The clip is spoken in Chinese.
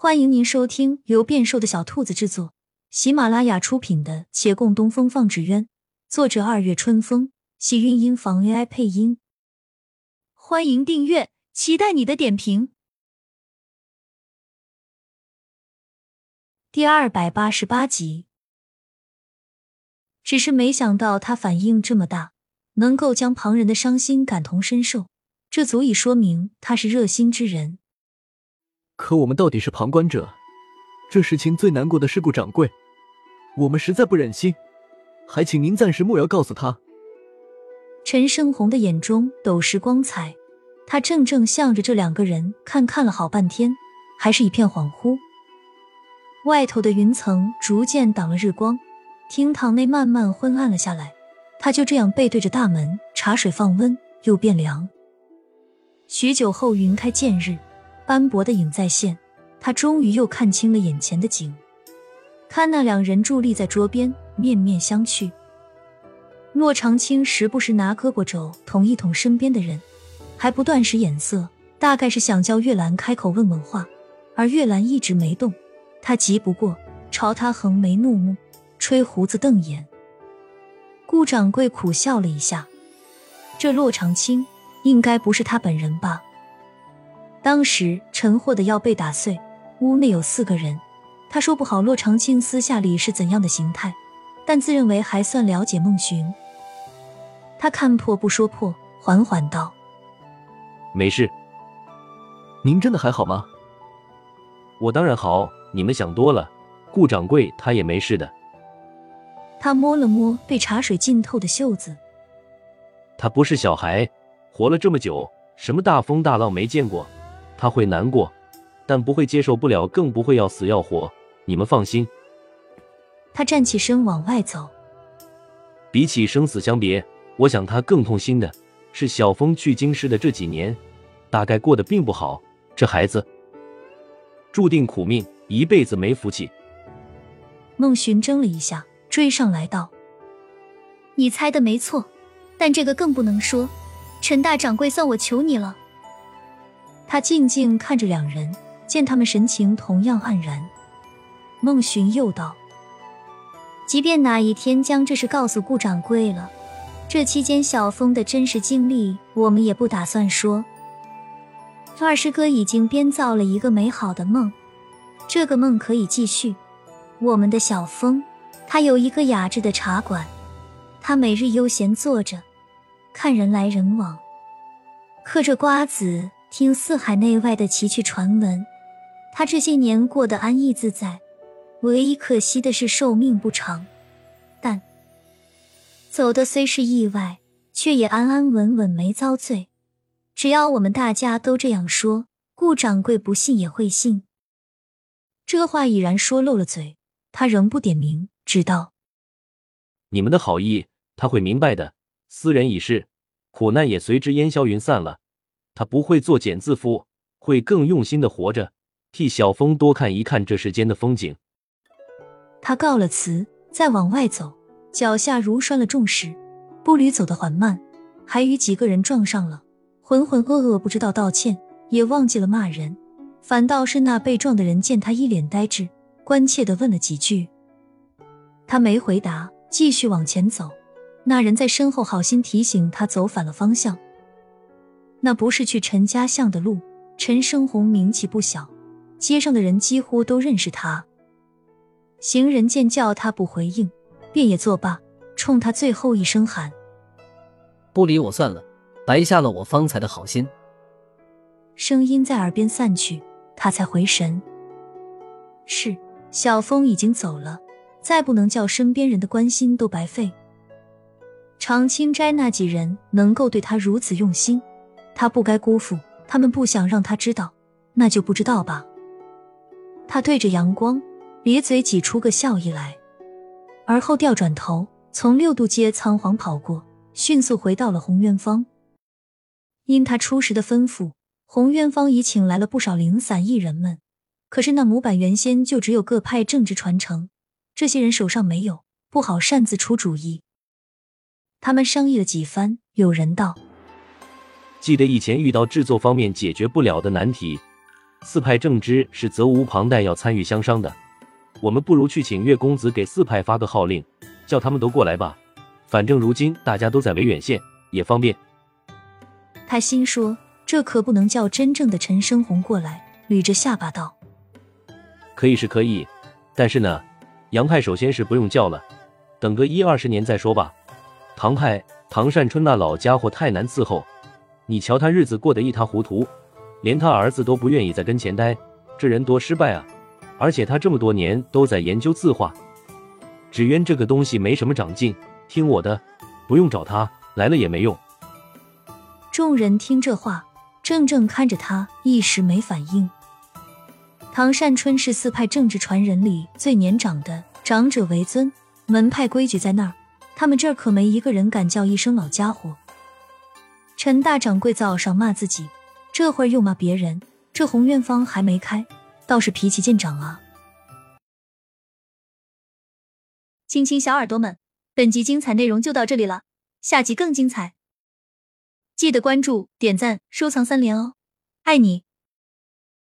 欢迎您收听由变瘦的小兔子制作、喜马拉雅出品的《且共东风放纸鸢》，作者二月春风，喜韵音房 AI 配音。欢迎订阅，期待你的点评。第二百八十八集，只是没想到他反应这么大，能够将旁人的伤心感同身受，这足以说明他是热心之人。可我们到底是旁观者，这事情最难过的是顾掌柜，我们实在不忍心，还请您暂时莫要告诉他。陈胜红的眼中斗时光彩，他怔怔向着这两个人看，看了好半天，还是一片恍惚。外头的云层逐渐挡了日光，厅堂内慢慢昏暗了下来。他就这样背对着大门，茶水放温又变凉。许久后，云开见日。斑驳的影再现，他终于又看清了眼前的景。看那两人伫立在桌边，面面相觑。骆长青时不时拿胳膊肘捅一捅身边的人，还不断使眼色，大概是想叫月兰开口问问话。而月兰一直没动，他急不过，朝他横眉怒目，吹胡子瞪眼。顾掌柜苦笑了一下，这骆长青应该不是他本人吧？当时陈货的药被打碎，屋内有四个人。他说不好骆长青私下里是怎样的形态，但自认为还算了解孟寻。他看破不说破，缓缓道：“没事。您真的还好吗？我当然好，你们想多了。顾掌柜他也没事的。”他摸了摸被茶水浸透的袖子。他不是小孩，活了这么久，什么大风大浪没见过。他会难过，但不会接受不了，更不会要死要活。你们放心。他站起身往外走。比起生死相别，我想他更痛心的是小峰去京师的这几年，大概过得并不好。这孩子注定苦命，一辈子没福气。孟寻怔了一下，追上来道：“你猜的没错，但这个更不能说。陈大掌柜，算我求你了。”他静静看着两人，见他们神情同样黯然。孟寻又道：“即便哪一天将这事告诉顾掌柜了，这期间小峰的真实经历，我们也不打算说。二师哥已经编造了一个美好的梦，这个梦可以继续。我们的小峰，他有一个雅致的茶馆，他每日悠闲坐着，看人来人往，嗑着瓜子。”听四海内外的奇趣传闻，他这些年过得安逸自在，唯一可惜的是寿命不长。但走的虽是意外，却也安安稳稳，没遭罪。只要我们大家都这样说，顾掌柜不信也会信。这话已然说漏了嘴，他仍不点名，只道：“你们的好意，他会明白的。斯人已逝，苦难也随之烟消云散了。”他不会作茧自缚，会更用心的活着，替小峰多看一看这世间的风景。他告了辞，再往外走，脚下如拴了重石，步履走得缓慢，还与几个人撞上了，浑浑噩噩，不知道道歉，也忘记了骂人，反倒是那被撞的人见他一脸呆滞，关切的问了几句，他没回答，继续往前走。那人在身后好心提醒他走反了方向。那不是去陈家巷的路。陈生红名气不小，街上的人几乎都认识他。行人见叫他不回应，便也作罢，冲他最后一声喊：“不理我算了，白下了我方才的好心。”声音在耳边散去，他才回神。是小峰已经走了，再不能叫身边人的关心都白费。长青斋那几人能够对他如此用心。他不该辜负他们，不想让他知道，那就不知道吧。他对着阳光咧嘴挤出个笑意来，而后调转头，从六渡街仓皇跑过，迅速回到了红渊坊。因他初时的吩咐，红渊坊已请来了不少零散艺人们。可是那模板原先就只有各派政治传承，这些人手上没有，不好擅自出主意。他们商议了几番，有人道。记得以前遇到制作方面解决不了的难题，四派正知是责无旁贷要参与相商的，我们不如去请岳公子给四派发个号令，叫他们都过来吧。反正如今大家都在维远县，也方便。他心说，这可不能叫真正的陈生红过来。捋着下巴道：“可以是可以，但是呢，杨派首先是不用叫了，等个一二十年再说吧。唐派唐善春那老家伙太难伺候，你瞧他日子过得一塌糊涂。”连他儿子都不愿意在跟前待，这人多失败啊！而且他这么多年都在研究字画，只冤这个东西没什么长进。听我的，不用找他来了也没用。众人听这话，怔怔看着他，一时没反应。唐善春是四派政治传人里最年长的，长者为尊，门派规矩在那儿，他们这儿可没一个人敢叫一声老家伙。陈大掌柜早上骂自己。这会儿又骂别人，这红院方还没开，倒是脾气见长啊！亲亲小耳朵们，本集精彩内容就到这里了，下集更精彩，记得关注、点赞、收藏三连哦，爱你！